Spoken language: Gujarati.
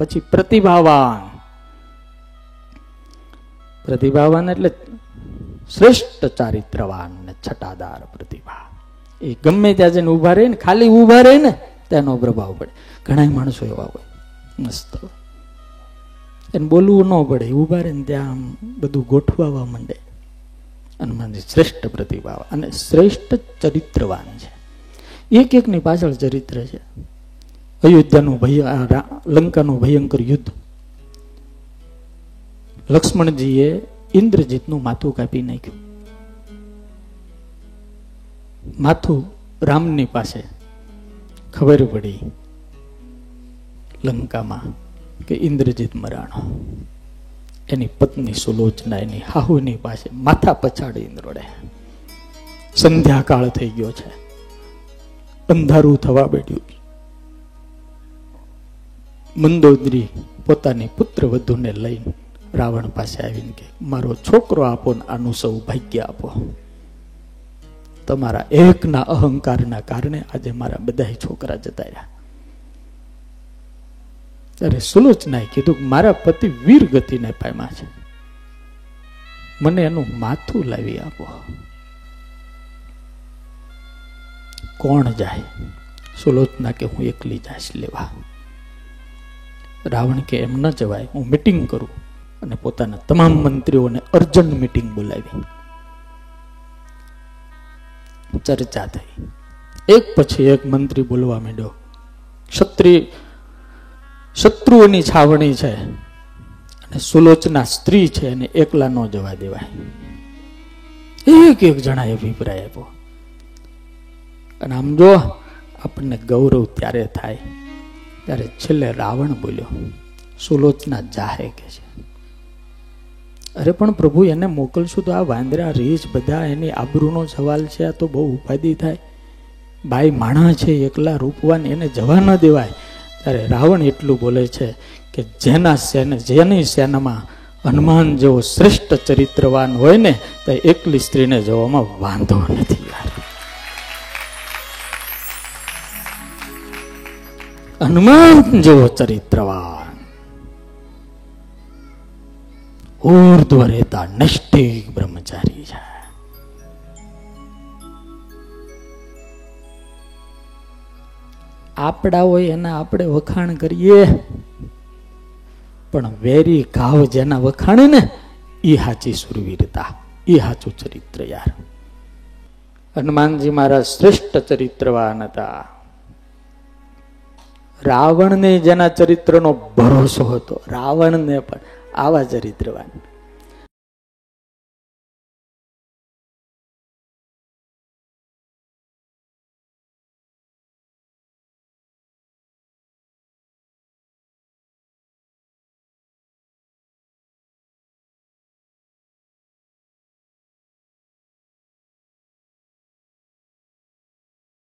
પછી પ્રતિભાવાન. પ્રતિભાવાન એટલે શ્રેષ્ઠ ચારિત્રવાન ને છટાદાર પ્રતિભા. એ ગમે ત્યાં જઈને ઊભા રહે ને ખાલી ઊભા રહે ને તેનો પ્રભાવ પડે. ઘણા માણસો એવા હોય. મસ્ત એને બોલવું ન પડે. ઊભા રહે ને ત્યાં બધું ગોઠવાવા માંડે. હનુમાનજી શ્રેષ્ઠ પ્રતિભાવ અને શ્રેષ્ઠ ચરિત્રવાન છે. એક એકની પાછળ ચરિત્ર છે. અયોધ્યાનું ભય લંકાનું ભયંકર યુદ્ધ. લક્ષ્મણજીએ ઇન્દ્રજીતનું માથું કાપી નાખ્યું. માથું રામની પાસે ખબર પડી લંકામાં કે ઇન્દ્રજીત મરાણો. એની પત્ની સુલોચના એની હાહુની પાસે માથા પછાડી ઇન્દ્રોડે સંધ્યાકાળ થઈ ગયો છે. અંધારું થવા બેઠ્યું. મંદોદરી પોતાની પુત્ર વધુને લઈને રાવણ પાસે આવીને કે, મારો છોકરો આપો ને આનું સૌ ભાગ્ય આપો. તમારા એકના અહંકારના કારણે આજે મારા બધા છોકરા જતા રહ્યા. ત્યારે સુલોચનાએ કીધું કે, મારા પતિ વીર ગતિને પામ્યા છે. મને એનું માથું લાવી આપો. કોણ જાય? સુલોચના કે, હું એકલી જાશ લેવા. રાવણ કે એમ ન જવાય, હું મિટિંગ કરું અને પોતાના તમામ મંત્રીઓને અર્જન્ટ મિટિંગ બોલાવી. ચર્ચા થઈ. એક પછી એક મંત્રી બોલવા માંડ્યો, ક્ષત્રિય, શત્રુઓની છાવણી છે અને સુલોચના સ્ત્રી છે અને એકલા ન જવા દેવાય. એક એક જણાએ અભિપ્રાય આપ્યો. અને આમ જો આપણને ગૌરવ ત્યારે થાય ત્યારે છેલ્લે રાવણ બોલ્યો, સુલોચના જાહે કે છે. અરે, પણ પ્રભુ, એને મોકલશું તો આ વાંદરા રીછ બધા એની આબરૂનો સવાલ છે. આ તો બહુ ઉપાધિ થાય. બાઈ માણા છે, એકલા રૂપવાન, એને જવા ન દેવાય. ત્યારે રાવણ એટલું બોલે છે કે જેના સેને, જેની સેનામાં હનુમાન જેવો શ્રેષ્ઠ ચરિત્રવાન હોય ને, તો એકલી સ્ત્રીને જવામાં વાંધો નથી યાર. હનુમાન જેવો ચરિત્રવાન ઉર્ધ્વ રહેતા નિષ્ઠિક બ્રહ્મચારી છે આપડા હોય એના આપણે વખાણ કરીએ પણ વેરી ઘાવ જેના વખાણે ને એ સાચી સુરવીરતા એ સાચું ચરિત્ર યાર હનુમાનજી મારા શ્રેષ્ઠ ચરિત્રવાન હતા રાવણને જેના ચરિત્રનો ભરોસો હતો રાવણને પણ આવા ચરિત્રવાન